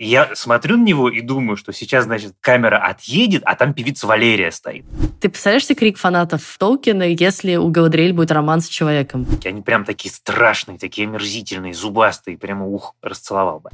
Я смотрю на него и думаю, что сейчас, значит, камера отъедет, а там певица Валерия стоит. Ты представляешь себе крик фанатов Толкина, если у Галадриэль будет роман с человеком? Они прям такие страшные, такие омерзительные, зубастые, прямо ух, расцеловал бы.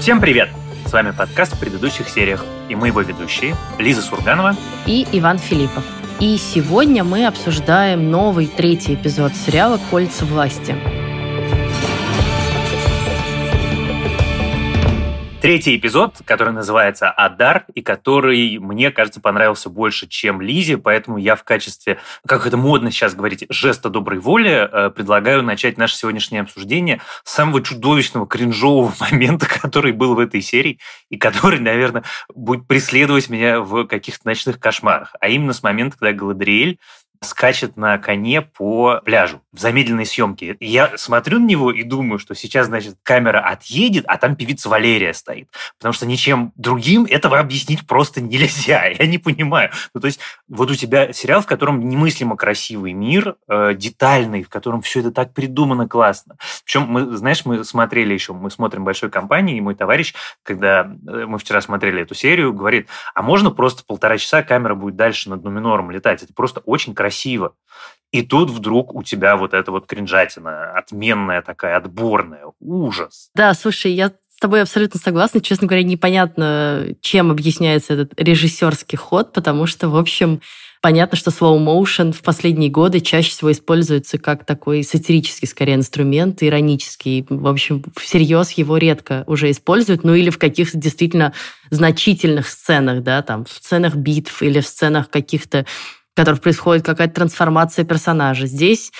Всем привет! С вами подкаст в предыдущих сериях. И мы его ведущие Лиза Сурганова и Иван Филиппов. И сегодня мы обсуждаем новый третий эпизод сериала «Кольца власти». Третий эпизод, который называется «Адар», и который, мне кажется, понравился больше, чем Лизе, поэтому я в качестве, как это модно сейчас говорить, жеста доброй воли, э, предлагаю начать наше сегодняшнее обсуждение с самого чудовищного, кринжового момента, который был в этой серии, и который, наверное, будет преследовать меня в каких-то ночных кошмарах. А именно с момента, когда Галадриэль скачет на коне по пляжу в замедленной съемке. Я смотрю на него и думаю, что сейчас, значит, камера отъедет, а там певица Валерия стоит. Потому что ничем другим этого объяснить просто нельзя. Я не понимаю. Ну, то есть вот у тебя сериал, в котором немыслимо красивый мир, э, детальный, в котором все это так придумано классно. Причем, мы, знаешь, мы смотрели еще, мы смотрим большой компании, и мой товарищ, когда э, мы вчера смотрели эту серию, говорит, а можно просто полтора часа камера будет дальше над Нуминором летать? Это просто очень красиво красиво. И тут вдруг у тебя вот эта вот кринжатина, отменная такая, отборная, ужас. Да, слушай, я с тобой абсолютно согласна. Честно говоря, непонятно, чем объясняется этот режиссерский ход, потому что, в общем, Понятно, что slow motion в последние годы чаще всего используется как такой сатирический, скорее, инструмент, иронический. В общем, всерьез его редко уже используют, ну или в каких-то действительно значительных сценах, да, там, в сценах битв или в сценах каких-то в которых происходит какая-то трансформация персонажа. Здесь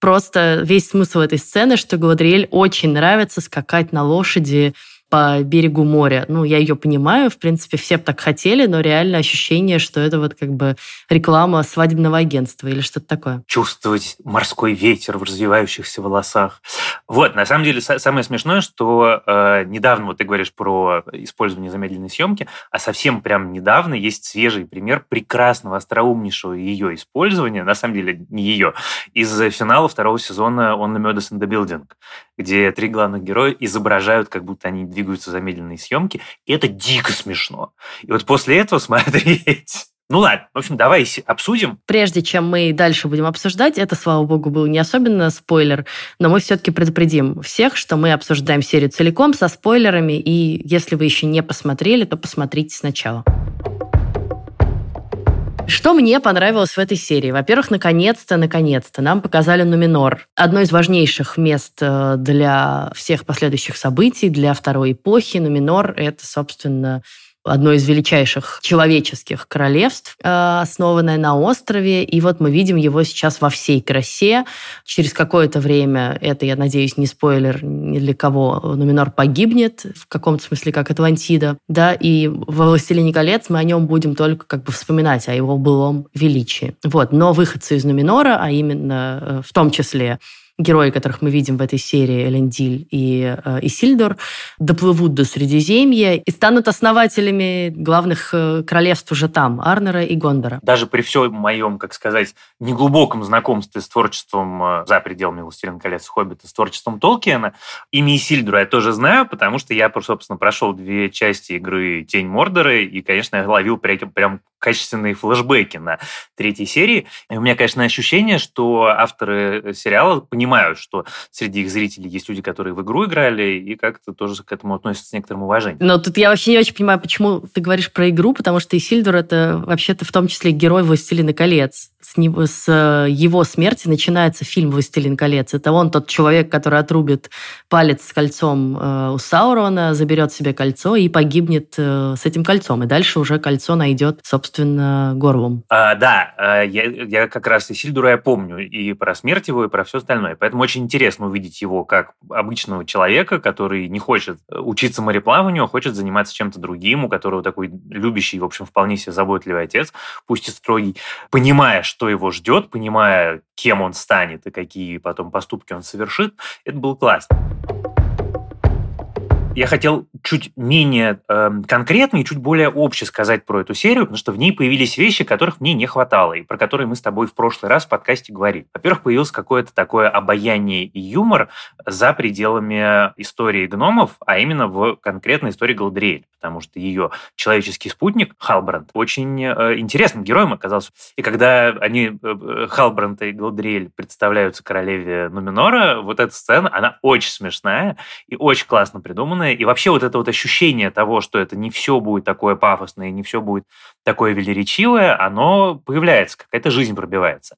просто весь смысл этой сцены, что Гладриэль очень нравится скакать на лошади по берегу моря. Ну, я ее понимаю, в принципе, все так хотели, но реально ощущение, что это вот как бы реклама свадебного агентства или что-то такое. Чувствовать морской ветер в развивающихся волосах. Вот, на самом деле, самое смешное, что э, недавно, вот ты говоришь про использование замедленной съемки, а совсем прям недавно есть свежий пример прекрасного, остроумнейшего ее использования, на самом деле не ее, из финала второго сезона «On the Murders in the Building», где три главных героя изображают, как будто они двигаются замедленные съемки, и это дико смешно. И вот после этого смотреть ну ладно, в общем, давай обсудим. Прежде чем мы дальше будем обсуждать, это, слава богу, был не особенно спойлер, но мы все-таки предупредим всех, что мы обсуждаем серию целиком со спойлерами, и если вы еще не посмотрели, то посмотрите сначала. Что мне понравилось в этой серии? Во-первых, наконец-то, наконец-то нам показали Нуминор. Одно из важнейших мест э, для всех последующих событий, для второй эпохи. Нуминор — это, собственно, одно из величайших человеческих королевств, э, основанное на острове. И вот мы видим его сейчас во всей красе. Через какое-то время, это, я надеюсь, не спойлер ни для кого, Нуминор погибнет, в каком-то смысле, как Атлантида. Да, и во «Властелине колец» мы о нем будем только как бы вспоминать, о его былом величии. Вот. Но выходцы из Нуминора, а именно э, в том числе герои, которых мы видим в этой серии, Элендиль и э, Исильдор, доплывут до Средиземья и станут основателями главных э, королевств уже там, Арнера и Гондора. Даже при всем моем, как сказать, неглубоком знакомстве с творчеством э, за пределами «Властелин колец» Хоббита, с творчеством Толкиена, имя Исильдора я тоже знаю, потому что я, собственно, прошел две части игры «Тень Мордора», и, конечно, я ловил прям, прям качественные флешбеки на третьей серии. И у меня, конечно, ощущение, что авторы сериала понимают, что среди их зрителей есть люди, которые в игру играли, и как-то тоже к этому относятся с некоторым уважением. Но тут я вообще не очень понимаю, почему ты говоришь про игру, потому что Исильдур — это вообще-то в том числе герой «Властелина колец». С, него, с э, его смерти начинается фильм «Властелин колец». Это он тот человек, который отрубит палец с кольцом э, у Саурона, заберет себе кольцо и погибнет э, с этим кольцом. И дальше уже кольцо найдет, собственно, горлом. А, да, я, я как раз и Сильдура я помню и про смерть его, и про все остальное. Поэтому очень интересно увидеть его как обычного человека, который не хочет учиться мореплаванию, а хочет заниматься чем-то другим, у которого такой любящий, в общем, вполне себе заботливый отец, пусть и строгий, понимая, что его ждет, понимая, кем он станет и какие потом поступки он совершит, это было классно. Я хотел чуть менее э, конкретно и чуть более обще сказать про эту серию, потому что в ней появились вещи, которых мне не хватало, и про которые мы с тобой в прошлый раз в подкасте говорили. Во-первых, появилось какое-то такое обаяние и юмор за пределами истории гномов, а именно в конкретной истории Галадриэль, потому что ее человеческий спутник Халбранд очень э, интересным героем оказался. И когда они, э, э Халбранд и Галадриэль, представляются королеве Нуминора, вот эта сцена, она очень смешная и очень классно придуманная, и вообще вот это вот ощущение того, что это не все будет такое пафосное, не все будет такое велеречивое, оно появляется, какая-то жизнь пробивается.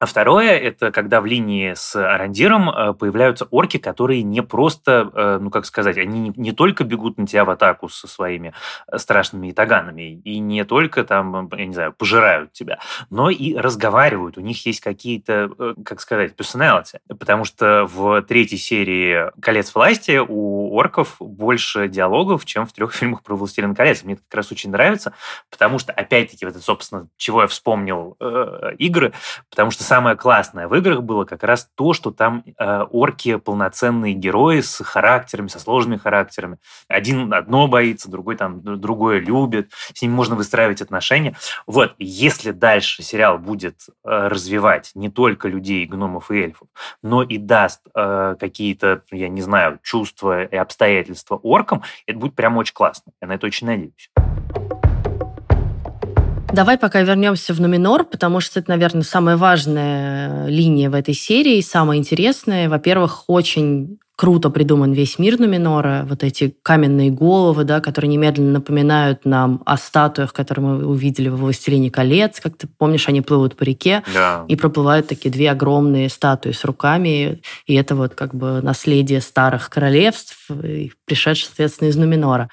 А второе – это когда в линии с Арандиром э, появляются орки, которые не просто, э, ну как сказать, они не только бегут на тебя в атаку со своими э, страшными итаганами, и не только там, я не знаю, пожирают тебя, но и разговаривают. У них есть какие-то, как сказать, персоналити. Потому что в третьей серии «Колец власти» у орков больше диалогов, чем в трех фильмах про «Властелин колец». Мне это как раз очень нравится, потому что, опять-таки, вот это, собственно, чего я вспомнил э, игры, потому что самое классное в играх было как раз то, что там э, орки полноценные герои с характерами, со сложными характерами. Один одно боится, другой там другое любит, с ними можно выстраивать отношения. Вот, если дальше сериал будет э, развивать не только людей, гномов и эльфов, но и даст э, какие-то, я не знаю, чувства и обстоятельства оркам, это будет прям очень классно. Я на это очень надеюсь. Давай пока вернемся в Нуминор, потому что это, наверное, самая важная линия в этой серии, самая интересная. Во-первых, очень круто придуман весь мир Нуминора, вот эти каменные головы, да, которые немедленно напоминают нам о статуях, которые мы увидели в «Властелине колец», как ты помнишь, они плывут по реке, да. и проплывают такие две огромные статуи с руками, и это вот как бы наследие старых королевств, пришедших, соответственно, из Нуминора.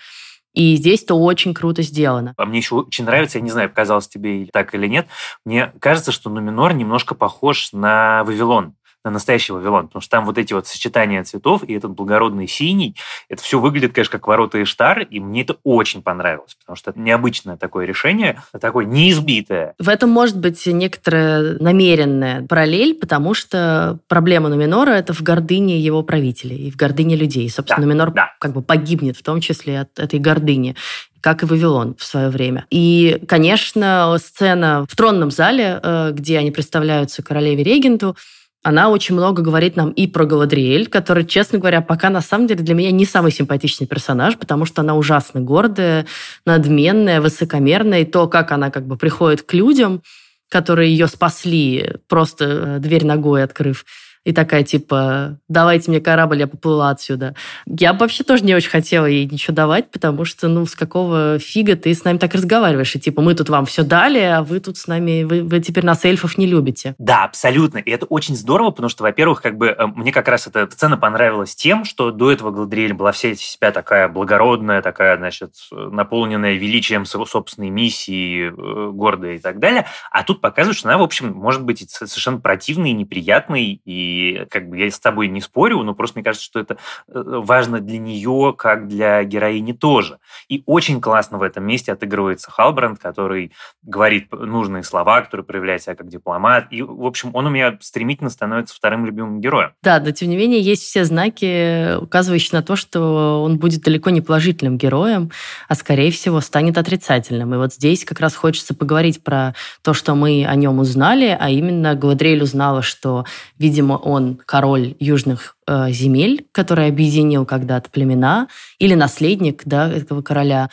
И здесь то очень круто сделано. А мне еще очень нравится, я не знаю, показалось тебе так или нет, мне кажется, что Нуминор немножко похож на Вавилон на настоящий Вавилон, потому что там вот эти вот сочетания цветов и этот благородный синий, это все выглядит, конечно, как ворота Иштар, и мне это очень понравилось, потому что это необычное такое решение, такое неизбитое. В этом может быть некоторая намеренная параллель, потому что проблема Нуминора – это в гордыне его правителей и в гордыне людей. Собственно, да, Нуминор да. как бы погибнет в том числе от этой гордыни как и Вавилон в свое время. И, конечно, сцена в тронном зале, э, где они представляются королеве-регенту, она очень много говорит нам и про Галадриэль, который, честно говоря, пока на самом деле для меня не самый симпатичный персонаж, потому что она ужасно гордая, надменная, высокомерная, и то, как она как бы приходит к людям, которые ее спасли, просто э, дверь ногой открыв, и такая, типа, давайте мне корабль, я поплыла отсюда. Я вообще тоже не очень хотела ей ничего давать, потому что, ну, с какого фига ты с нами так разговариваешь? И типа, мы тут вам все дали, а вы тут с нами, вы, вы теперь нас эльфов не любите. Да, абсолютно. И это очень здорово, потому что, во-первых, как бы э, мне как раз эта сцена понравилась тем, что до этого Гладриэль была вся из себя такая благородная, такая, значит, наполненная величием собственной миссии, э, гордая и так далее. А тут показывают, что она, в общем, может быть совершенно противной, неприятной и как бы я с тобой не спорю, но просто мне кажется, что это э, важно для нее, как для героини тоже. И очень классно в этом месте отыгрывается Халбранд, который говорит нужные слова, который проявляет себя как дипломат. И, в общем, он у меня стремительно становится вторым любимым героем. Да, но тем не менее есть все знаки, указывающие на то, что он будет далеко не положительным героем, а скорее всего станет отрицательным. И вот здесь как раз хочется поговорить про то, что мы о нем узнали, а именно Гладриэль узнала, что, видимо, он король южных э, земель, который объединил когда-то племена, или наследник да, этого короля,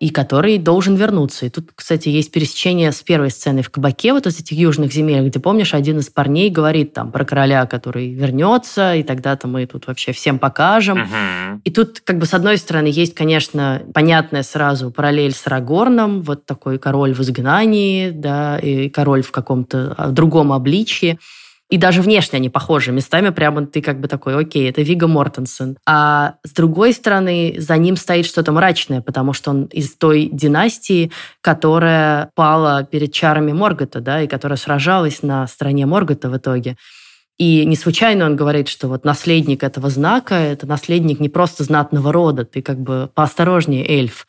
и который должен вернуться. И тут, кстати, есть пересечение с первой сценой в кабаке вот из этих южных земель, где, помнишь, один из парней говорит там про короля, который вернется, и тогда-то мы тут вообще всем покажем. Uh-huh. И тут, как бы, с одной стороны, есть, конечно, понятная сразу параллель с Рагорном, вот такой король в изгнании, да, и король в каком-то а, другом обличье. И даже внешне они похожи. Местами прямо ты как бы такой, окей, это Вига Мортенсен. А с другой стороны, за ним стоит что-то мрачное, потому что он из той династии, которая пала перед чарами Моргота, да, и которая сражалась на стороне Моргота в итоге. И не случайно он говорит, что вот наследник этого знака – это наследник не просто знатного рода, ты как бы поосторожнее эльф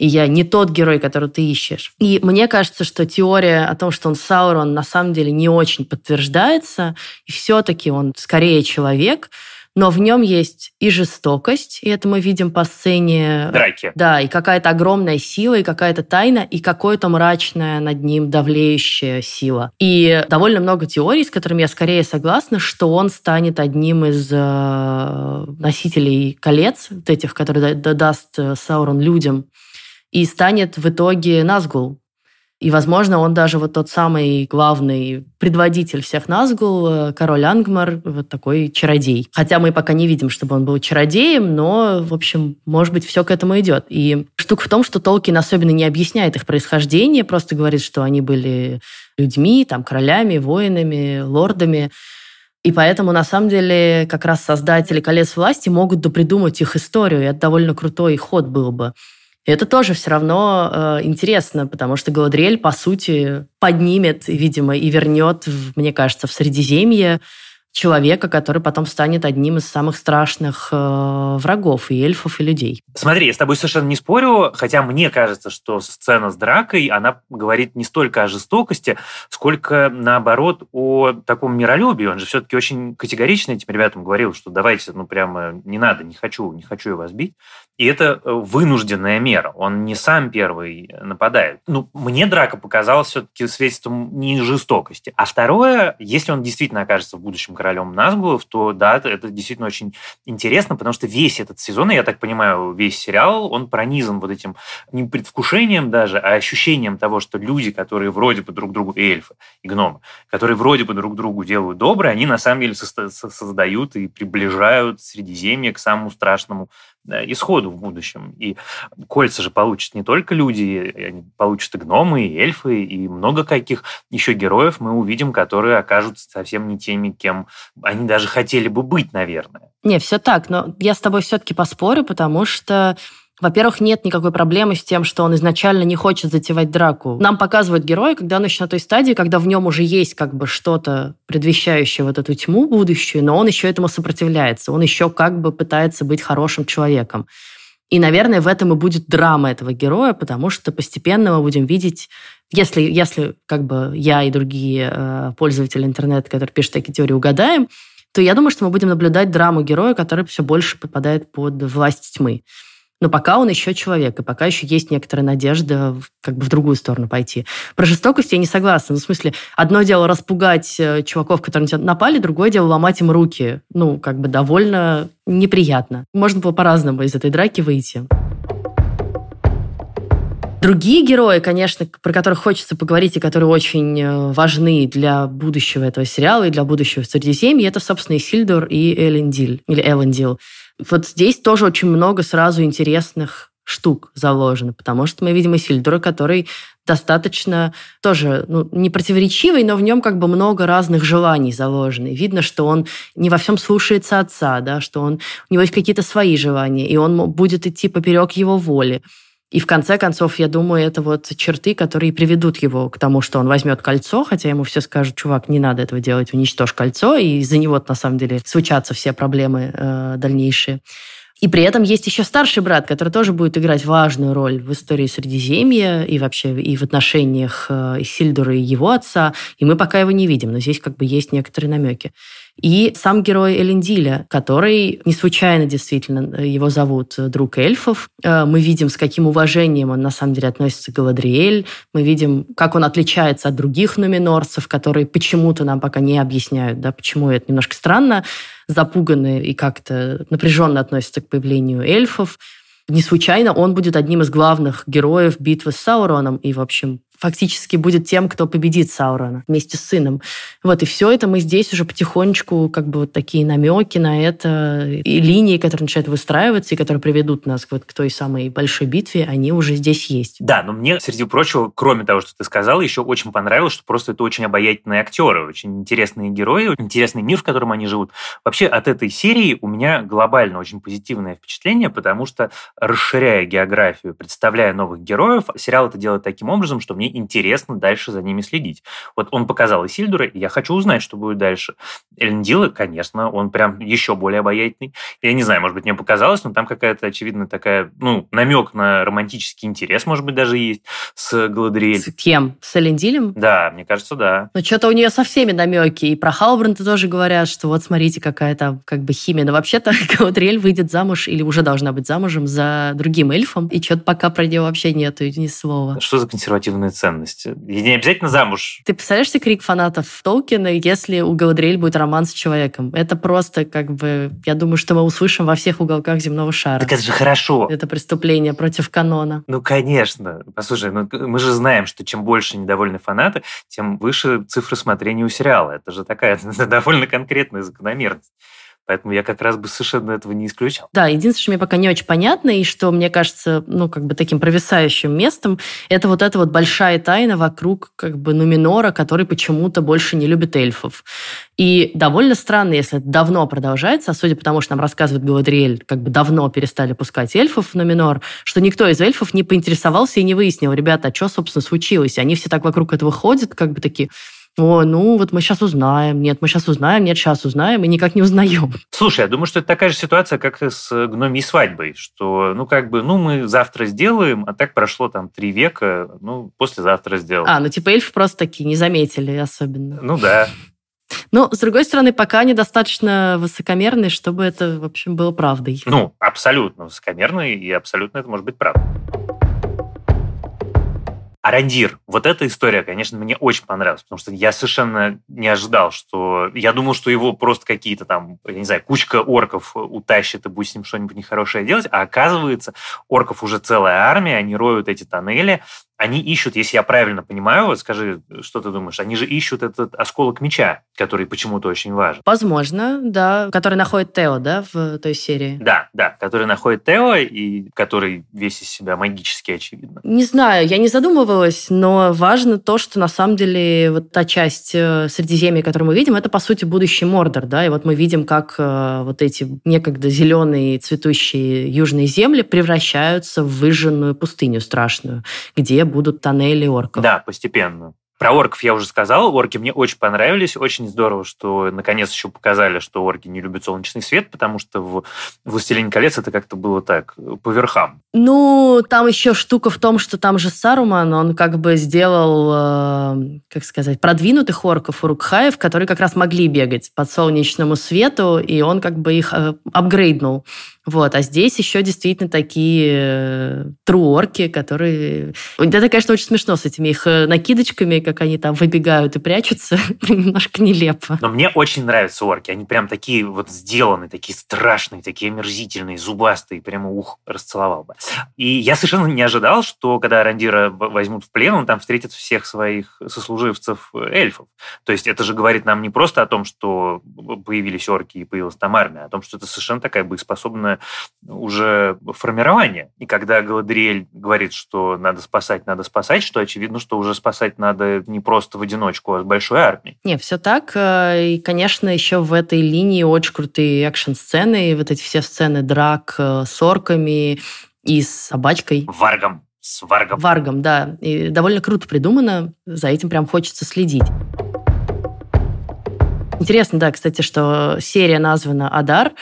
и я не тот герой, который ты ищешь. И мне кажется, что теория о том, что он Саурон, на самом деле не очень подтверждается, и все-таки он скорее человек, но в нем есть и жестокость, и это мы видим по сцене. Драки. Да, и какая-то огромная сила, и какая-то тайна, и какое-то мрачное над ним давлеющая сила. И довольно много теорий, с которыми я скорее согласна, что он станет одним из э, носителей колец, вот этих, которые даст э, Саурон людям, и станет в итоге Назгул, и, возможно, он даже вот тот самый главный предводитель всех Назгул, э, король Ангмар, вот такой чародей. Хотя мы пока не видим, чтобы он был чародеем, но, в общем, может быть, все к этому идет. И штука в том, что Толкин особенно не объясняет их происхождение, просто говорит, что они были людьми, там, королями, воинами, лордами. И поэтому, на самом деле, как раз создатели «Колец власти» могут допридумать их историю, и это довольно крутой ход был бы. Это тоже все равно э, интересно, потому что Галадриэль, по сути, поднимет, видимо, и вернет, мне кажется, в Средиземье человека, который потом станет одним из самых страшных э, врагов и эльфов, и людей. Смотри, я с тобой совершенно не спорю, хотя мне кажется, что сцена с дракой, она говорит не столько о жестокости, сколько, наоборот, о таком миролюбии. Он же все-таки очень категорично этим ребятам говорил, что давайте, ну, прямо не надо, не хочу, не хочу я вас бить. И это э, вынужденная мера. Он не сам первый нападает. Ну, мне драка показалась все-таки средством не жестокости. А второе, если он действительно окажется в будущем королем Назгулов, то да, это действительно очень интересно, потому что весь этот сезон, я так понимаю, весь сериал, он пронизан вот этим не предвкушением даже, а ощущением того, что люди, которые вроде бы друг другу, эльфы и гномы, которые вроде бы друг другу делают доброе, они на самом деле создают и приближают Средиземье к самому страшному исходу в будущем. И кольца же получат не только люди, они получат и гномы, и эльфы, и много каких еще героев мы увидим, которые окажутся совсем не теми, кем они даже хотели бы быть, наверное. Не, все так, но я с тобой все-таки поспорю, потому что во-первых, нет никакой проблемы с тем, что он изначально не хочет затевать драку. Нам показывают героя, когда он еще на той стадии, когда в нем уже есть как бы что-то, предвещающее вот эту тьму будущую, но он еще этому сопротивляется. Он еще как бы пытается быть хорошим человеком. И, наверное, в этом и будет драма этого героя, потому что постепенно мы будем видеть, если, если как бы я и другие э, пользователи интернета, которые пишут такие теории, угадаем, то я думаю, что мы будем наблюдать драму героя, который все больше попадает под власть тьмы. Но пока он еще человек, и пока еще есть некоторая надежда как бы в другую сторону пойти. Про жестокость я не согласна. Ну, в смысле, одно дело распугать э, чуваков, которые на тебя напали, другое дело ломать им руки. Ну, как бы довольно неприятно. Можно было по-разному из этой драки выйти. Другие герои, конечно, про которых хочется поговорить и которые очень э, важны для будущего этого сериала и для будущего Средиземья, это, собственно, Исильдор и Элендиль, или Элендил. Вот здесь тоже очень много сразу интересных штук заложено, потому что мы видим Исильдора, который достаточно тоже ну, не противоречивый, но в нем как бы много разных желаний заложено. И видно, что он не во всем слушается отца, да, что он, у него есть какие-то свои желания, и он будет идти поперек его воли. И в конце концов, я думаю, это вот черты, которые приведут его к тому, что он возьмет кольцо, хотя ему все скажут, чувак, не надо этого делать, уничтожь кольцо, и из-за него на самом деле случатся все проблемы э, дальнейшие. И при этом есть еще старший брат, который тоже будет играть важную роль в истории Средиземья и вообще и в отношениях э, Сильдура и его отца. И мы пока его не видим, но здесь как бы есть некоторые намеки. И сам герой Элендиля, который не случайно действительно э, его зовут э, друг эльфов. Э, мы видим, с каким уважением он на самом деле относится к Галадриэль. Мы видим, как он отличается от других нуминорцев, которые почему-то нам пока не объясняют, да, почему это немножко странно, запуганы и как-то напряженно относятся к появлению эльфов. Не случайно он будет одним из главных героев битвы с Сауроном и, в общем, фактически будет тем, кто победит Саурона вместе с сыном. Вот, и все это мы здесь уже потихонечку, как бы вот такие намеки на это, и линии, которые начинают выстраиваться, и которые приведут нас вот к той самой большой битве, они уже здесь есть. Да, но мне, среди прочего, кроме того, что ты сказал, еще очень понравилось, что просто это очень обаятельные актеры, очень интересные герои, интересный мир, в котором они живут. Вообще от этой серии у меня глобально очень позитивное впечатление, потому что, расширяя географию, представляя новых героев, сериал это делает таким образом, что мне мне интересно дальше за ними следить. Вот он показал Исильдура, и я хочу узнать, что будет дальше. Элендила, конечно, он прям еще более обаятельный. Я не знаю, может быть, мне показалось, но там какая-то, очевидно, такая, ну, намек на романтический интерес, может быть, даже есть с Галадриэль. С кем? С Элендилем? Да, мне кажется, да. Ну, что-то у нее со всеми намеки. И про Халбранта тоже говорят, что вот смотрите, какая там как бы химия. Но вообще-то Галадриэль выйдет замуж или уже должна быть замужем за другим эльфом. И что-то пока про нее вообще нету ни слова. Что за консервативные ценности? И не обязательно замуж. Ты представляешь себе крик фанатов Толкина, если у Галадриэль будет роман с человеком? Это просто как бы... Я думаю, что мы услышим во всех уголках земного шара. Так это же хорошо. Это преступление против канона. Ну, конечно. Послушай, ну, мы же знаем, что чем больше недовольны фанаты, тем выше цифры смотрения у сериала. Это же такая довольно конкретная закономерность. Поэтому я как раз бы совершенно этого не исключал. Да, единственное, что мне пока не очень понятно, и что мне кажется, ну, как бы таким провисающим местом, это вот эта вот большая тайна вокруг как бы Нуминора, который почему-то больше не любит эльфов. И довольно странно, если это давно продолжается, а судя по тому, что нам рассказывает Галадриэль, как бы давно перестали пускать эльфов в Нуминор, что никто из эльфов не поинтересовался и не выяснил, ребята, а что, собственно, случилось? И они все так вокруг этого ходят, как бы такие, о, ну вот мы сейчас узнаем, нет, мы сейчас узнаем, нет, сейчас узнаем, и никак не узнаем. Слушай, я думаю, что это такая же ситуация, как и с гномией свадьбой, что, ну, как бы, ну, мы завтра сделаем, а так прошло там три века, ну, послезавтра сделаем. А, ну, типа эльфы просто такие не заметили особенно. Ну, да. Но, с другой стороны, пока они достаточно высокомерные, чтобы это, в общем, было правдой. Ну, абсолютно высокомерные, и абсолютно это может быть правдой. Арандир. Вот эта история, конечно, мне очень понравилась, потому что я совершенно не ожидал, что... Я думал, что его просто какие-то там, я не знаю, кучка орков утащит и будет с ним что-нибудь нехорошее делать, а оказывается, орков уже целая армия, они роют эти тоннели, они ищут, если я правильно понимаю, вот скажи, что ты думаешь, они же ищут этот осколок меча, который почему-то очень важен. Возможно, да, который находит Тео, да, в той серии. Да, да, который находит Тео и который весь из себя магически очевидно. Не знаю, я не задумывалась, но важно то, что на самом деле вот та часть э, Средиземья, которую мы видим, это по сути будущий Мордор, да, и вот мы видим, как э, вот эти некогда зеленые цветущие южные земли превращаются в выжженную пустыню страшную, где будут тоннели орков. Да, постепенно. Про орков я уже сказал. Орки мне очень понравились. Очень здорово, что наконец еще показали, что орки не любят солнечный свет, потому что в «Властелине колец» это как-то было так, по верхам. Ну, там еще штука в том, что там же Саруман, он как бы сделал, э, как сказать, продвинутых орков, урукхаев, которые как раз могли бегать под солнечному свету, и он как бы их э, апгрейднул. Вот. А здесь еще действительно такие э, труорки, которые... Это, конечно, очень смешно с этими их э, накидочками, как они там выбегают и прячутся. Немножко нелепо. Но мне очень нравятся орки. Они прям такие вот сделаны, такие страшные, такие омерзительные, зубастые. Прямо ух, расцеловал бы. И я совершенно не ожидал, что когда Рандира возьмут в плен, он там встретит всех своих сослуживцев э, эльфов. То есть это же говорит нам не просто о том, что появились орки и появилась там армия, а о том, что это совершенно такая боеспособная уже формирование. И когда Галадриэль говорит, что надо спасать, надо спасать, что очевидно, что уже спасать надо не просто в одиночку, а с большой армией. Не, все так. Э, и, конечно, еще в этой линии очень крутые экшн-сцены, вот эти все сцены драк э, с орками и с собачкой. Варгом. С Варгом. Варгом, да. И довольно круто придумано. За этим прям хочется следить. Интересно, да, кстати, что серия названа «Адар»,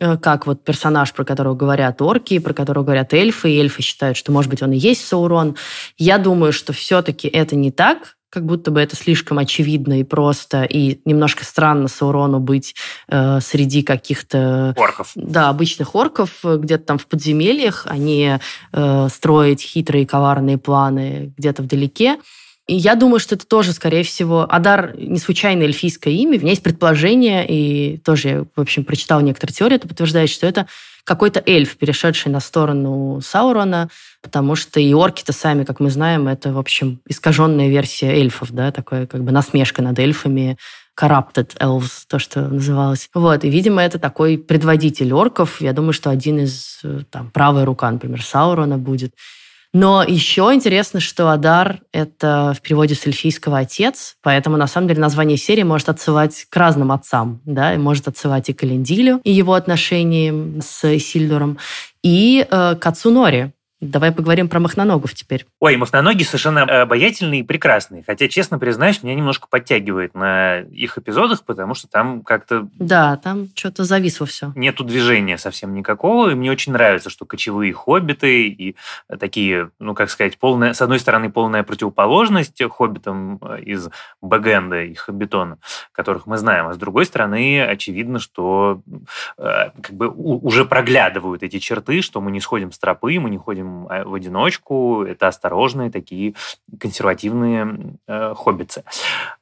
Э, как вот персонаж, про которого говорят орки, про которого говорят эльфы, и эльфы считают, что, может быть, он и есть Саурон. Я думаю, что все-таки это не так, как будто бы это слишком очевидно и просто, и немножко странно Саурону быть э, среди каких-то... Орков. Да, обычных орков, где-то там в подземельях, а не э, строить хитрые коварные планы где-то вдалеке. И я думаю, что это тоже, скорее всего, Адар не случайно эльфийское имя. У меня есть предположение, и тоже я, в общем, прочитал некоторые теории, это подтверждает, что это какой-то эльф, перешедший на сторону Саурона, потому что и орки-то сами, как мы знаем, это, в общем, искаженная версия эльфов, да, такое как бы насмешка над эльфами, corrupted elves, то, что называлось. Вот, и, видимо, это такой предводитель орков. Я думаю, что один из, э, там, правая рука, например, Саурона будет. Но еще интересно, что Адар — это в переводе с эльфийского «отец», поэтому, на самом деле, название серии может отсылать к разным отцам, да, и может отсылать и к Элендилю, и его отношениям с Сильдуром, и э, к отцу Нори, Давай поговорим про махноногов теперь. Ой, махноноги совершенно обаятельные и прекрасные. Хотя, честно признаюсь, меня немножко подтягивает на их эпизодах, потому что там как-то... Да, там что-то зависло все. Нету движения совсем никакого. И мне очень нравится, что кочевые хоббиты и такие, ну, как сказать, полная, с одной стороны, полная противоположность хоббитам из Бэгенда и Хоббитона, которых мы знаем, а с другой стороны, очевидно, что э, как бы уже проглядывают эти черты, что мы не сходим с тропы, мы не ходим а, в одиночку. Это осторожные такие консервативные э, хоббицы.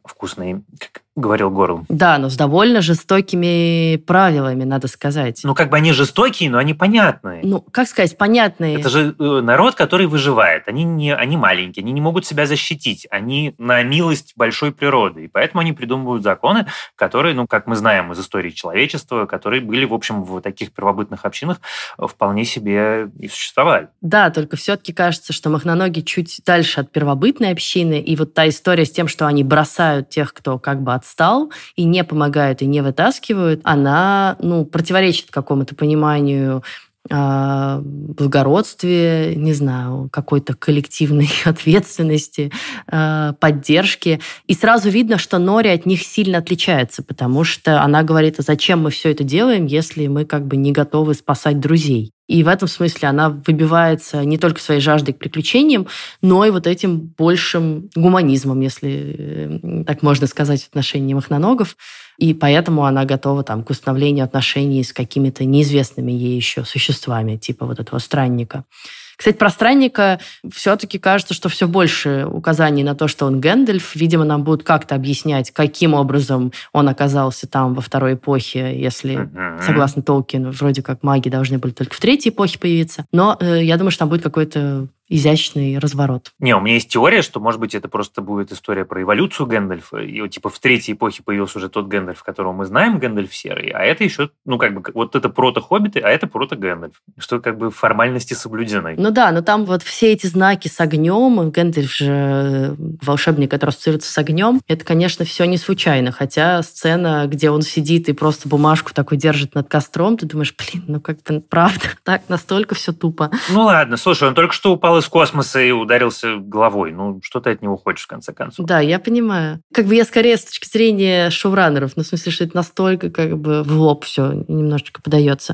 Вкусные, как говорил Горл. Да, но с довольно жестокими правилами, надо сказать. Ну, как бы они жестокие, но они понятные. Ну, как сказать, понятные. Это же э, народ, который выживает. Они, не, они маленькие, они не могут себя защитить. Они на милость большой природы. И поэтому они придумывают законы, которые, ну, как мы знаем из истории человечества, которые были, в общем, в таких первобытных общинах вполне себе и существовали. Да, только все-таки кажется, что махноноги чуть дальше от первобытной общины. И вот та история с тем, что они бросают тех, кто как бы от отстал и не помогают, и не вытаскивают, она ну, противоречит какому-то пониманию а, благородстве, не знаю, какой-то коллективной ответственности, а, поддержки. И сразу видно, что Нори от них сильно отличается, потому что она говорит, а зачем мы все это делаем, если мы как бы не готовы спасать друзей. И в этом смысле она выбивается не только своей жаждой к приключениям, но и вот этим большим гуманизмом, если э, так можно сказать, в отношении махноногов. И поэтому она готова там, к установлению отношений с какими-то неизвестными ей еще существами, типа вот этого странника. Кстати, про странника все-таки кажется, что все больше указаний на то, что он Гэндальф. Видимо, нам будут как-то объяснять, каким образом он оказался там во второй эпохе, если, согласно Толкину, вроде как маги должны были только в третьей эпохе появиться. Но э, я думаю, что там будет какой-то изящный разворот. Не, у меня есть теория, что, может быть, это просто будет история про эволюцию Гэндальфа. И типа, в третьей эпохе появился уже тот Гэндальф, которого мы знаем, Гэндальф серый, а это еще, ну, как бы, вот это прото-хоббиты, а это прото-Гэндальф. Что, как бы, формальности соблюдены. Ну да, но там вот все эти знаки с огнем, Гэндальф же волшебник, который ассоциируется с огнем, это, конечно, все не случайно. Хотя сцена, где он сидит и просто бумажку такой держит над костром, ты думаешь, блин, ну как бы правда, так настолько все тупо. Ну ладно, слушай, он только что упал упал из космоса и ударился головой. Ну, что ты от него хочешь, в конце концов? Да, я понимаю. Как бы я скорее с точки зрения шоураннеров, ну, в смысле, что это настолько как бы в лоб все немножечко подается.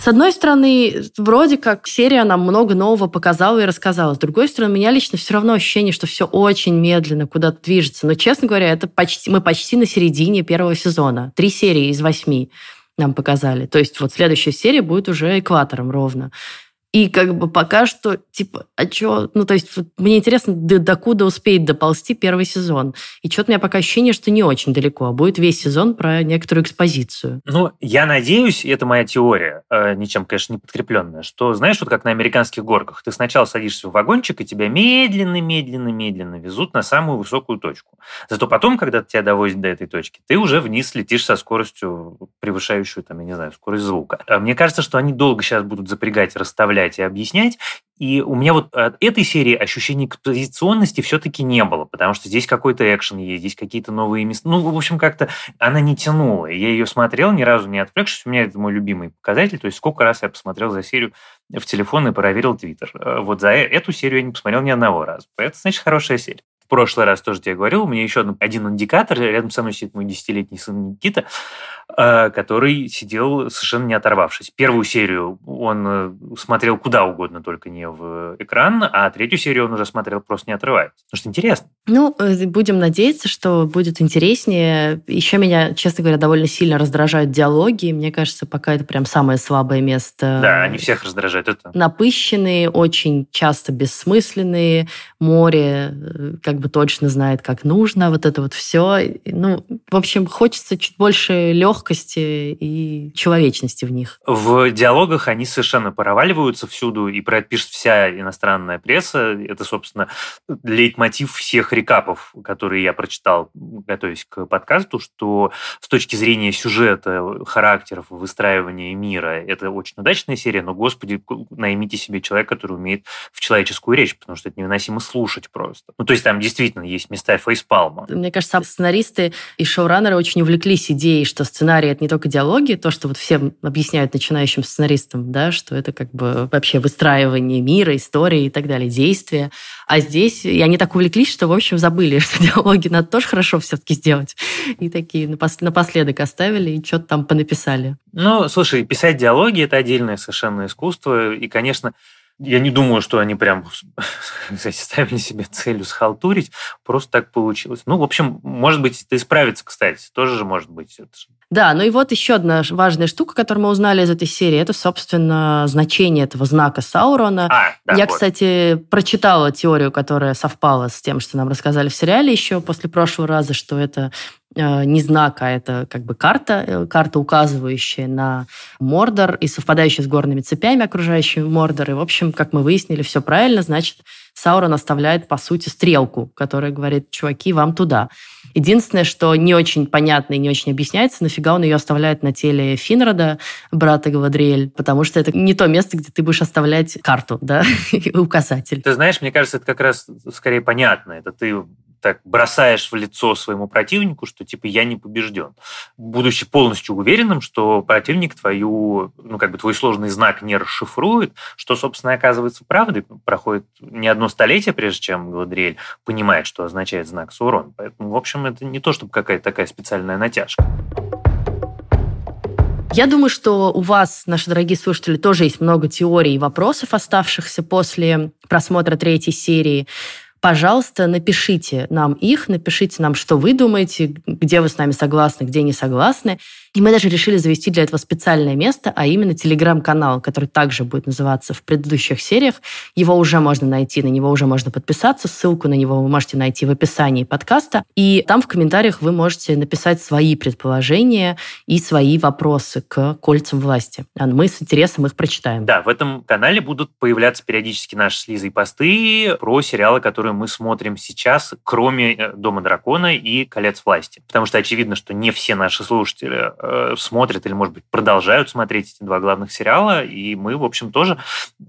С одной стороны, вроде как серия нам много нового показала и рассказала. С другой стороны, у меня лично все равно ощущение, что все очень медленно куда-то движется. Но, честно говоря, это почти, мы почти на середине первого сезона. Три серии из восьми нам показали. То есть вот следующая серия будет уже экватором ровно. И как бы пока что, типа, а что? Ну, то есть вот, мне интересно, до, докуда успеет доползти первый сезон. И что-то у меня пока ощущение, что не очень далеко, а будет весь сезон про некоторую экспозицию. Ну, я надеюсь, и это моя теория, э, ничем, конечно, не подкрепленная, что, знаешь, вот как на американских горках, ты сначала садишься в вагончик, и тебя медленно, медленно, медленно везут на самую высокую точку. Зато потом, когда тебя довозят до этой точки, ты уже вниз летишь со скоростью, превышающую, там, я не знаю, скорость звука. А мне кажется, что они долго сейчас будут запрягать, расставлять расставлять и объяснять. И у меня вот от этой серии ощущения экспозиционности все-таки не было, потому что здесь какой-то экшен есть, здесь какие-то новые места. Ну, в общем, как-то она не тянула. Я ее смотрел, ни разу не отвлекшись. У меня это мой любимый показатель. То есть сколько раз я посмотрел за серию в телефон и проверил Твиттер. Э, вот за эту серию я не посмотрел ни одного раза. Это значит хорошая серия. В прошлый раз тоже тебе говорил, у меня еще один индикатор, рядом со мной сидит мой десятилетний сын Никита, Э, который сидел совершенно не оторвавшись. Первую серию он э, смотрел куда угодно, только не в экран, а третью серию он уже смотрел просто не отрываясь. Потому что интересно. Ну, э, будем надеяться, что будет интереснее. Еще меня, честно говоря, довольно сильно раздражают диалоги. Мне кажется, пока это прям самое слабое место. Да, они всех раздражают. Это... Напыщенные, очень часто бессмысленные. Море как бы точно знает, как нужно. Вот это вот все. Ну, в общем, хочется чуть больше легкости и человечности в них. В диалогах они совершенно проваливаются всюду, и про это пишет вся иностранная пресса. Это, собственно, лейтмотив всех рекапов, которые я прочитал, готовясь к подкасту, что с точки зрения сюжета, характеров, выстраивания мира, это очень удачная серия, но, господи, наймите себе человека, который умеет в человеческую речь, потому что это невыносимо слушать просто. Ну, то есть там действительно есть места фейспалма. Мне кажется, сценаристы и шоураннеры очень увлеклись идеей, что сценарий — это не только диалоги, то, что вот всем объясняют начинающим сценаристам, да, что это как бы вообще выстраивание мира, истории и так далее, действия. А здесь и они так увлеклись, что, в общем, забыли, что диалоги надо тоже хорошо все-таки сделать. И такие напоследок оставили и что-то там понаписали. Ну, слушай, писать диалоги – это отдельное совершенно искусство. И, конечно, я не думаю, что они прям кстати, ставили себе целью схалтурить. Просто так получилось. Ну, в общем, может быть, это исправится, кстати. Тоже же может быть. Да, ну и вот еще одна важная штука, которую мы узнали из этой серии, это, собственно, значение этого знака Саурона. А, да, Я, вот. кстати, прочитала теорию, которая совпала с тем, что нам рассказали в сериале еще после прошлого раза, что это не знак, а это как бы карта, э, карта, указывающая на Мордор и совпадающая с горными цепями, окружающими Мордор. И, в общем, как мы выяснили, все правильно, значит, Саурон оставляет, по сути, стрелку, которая говорит, чуваки, вам туда. Единственное, что не очень понятно и не очень объясняется, нафига он ее оставляет на теле Финрода, брата Гавадриэль, потому что это не то место, где ты будешь оставлять карту, да, указатель. Ты знаешь, мне кажется, это как раз скорее понятно. Это ты так бросаешь в лицо своему противнику, что типа я не побежден, будучи полностью уверенным, что противник твою, ну как бы твой сложный знак не расшифрует, что, собственно, оказывается правдой. Проходит не одно столетие, прежде чем Гладриэль понимает, что означает знак Саурон. Поэтому, в общем, это не то, чтобы какая-то такая специальная натяжка. Я думаю, что у вас, наши дорогие слушатели, тоже есть много теорий и вопросов, оставшихся после просмотра третьей серии пожалуйста, напишите нам их, напишите нам, что вы думаете, где вы с нами согласны, где не согласны. И мы даже решили завести для этого специальное место, а именно телеграм-канал, который также будет называться в предыдущих сериях. Его уже можно найти, на него уже можно подписаться. Ссылку на него вы можете найти в описании подкаста. И там в комментариях вы можете написать свои предположения и свои вопросы к кольцам власти. А мы с интересом их прочитаем. Да, в этом канале будут появляться периодически наши с Лизой посты про сериалы, которые мы смотрим сейчас, кроме э, «Дома дракона» и «Колец власти». Потому что очевидно, что не все наши слушатели Э, смотрят или, может быть, продолжают смотреть эти два главных сериала, и мы, в общем, тоже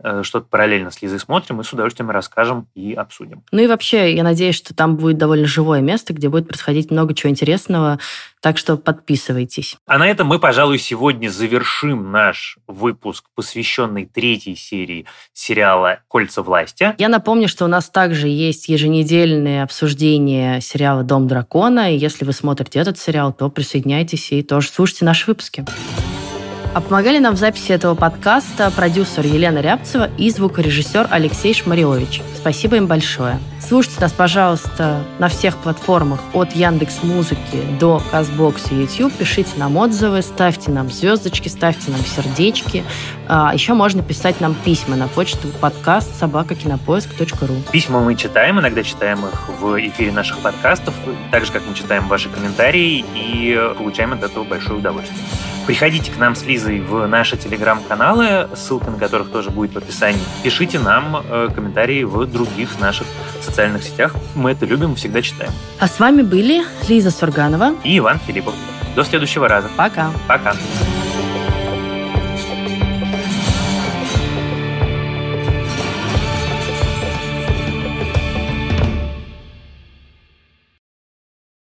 э, что-то параллельно с Лизой смотрим и с удовольствием расскажем и обсудим. Ну и вообще, я надеюсь, что там будет довольно живое место, где будет происходить много чего интересного, так что подписывайтесь. А на этом мы, пожалуй, сегодня завершим наш выпуск, посвященный третьей серии сериала «Кольца власти». Я напомню, что у нас также есть еженедельные обсуждения сериала «Дом дракона», и если вы смотрите этот сериал, то присоединяйтесь и тоже слушайте наши выпуски. А помогали нам в записи этого подкаста продюсер Елена Рябцева и звукорежиссер Алексей Шмариович. Спасибо им большое. Слушайте нас, пожалуйста, на всех платформах от Яндекс Музыки до Казбокс и YouTube. Пишите нам отзывы, ставьте нам звездочки, ставьте нам сердечки. А, еще можно писать нам письма на почту подкаст собакакинопоиск.ру. Письма мы читаем, иногда читаем их в эфире наших подкастов, так же, как мы читаем ваши комментарии и получаем от этого большое удовольствие. Приходите к нам с Лизой в наши телеграм-каналы, ссылка на которых тоже будет в описании. Пишите нам э, комментарии в других наших социальных сетях. Мы это любим, всегда читаем. А с вами были Лиза Сурганова и Иван Филиппов. До следующего раза. Пока. Пока.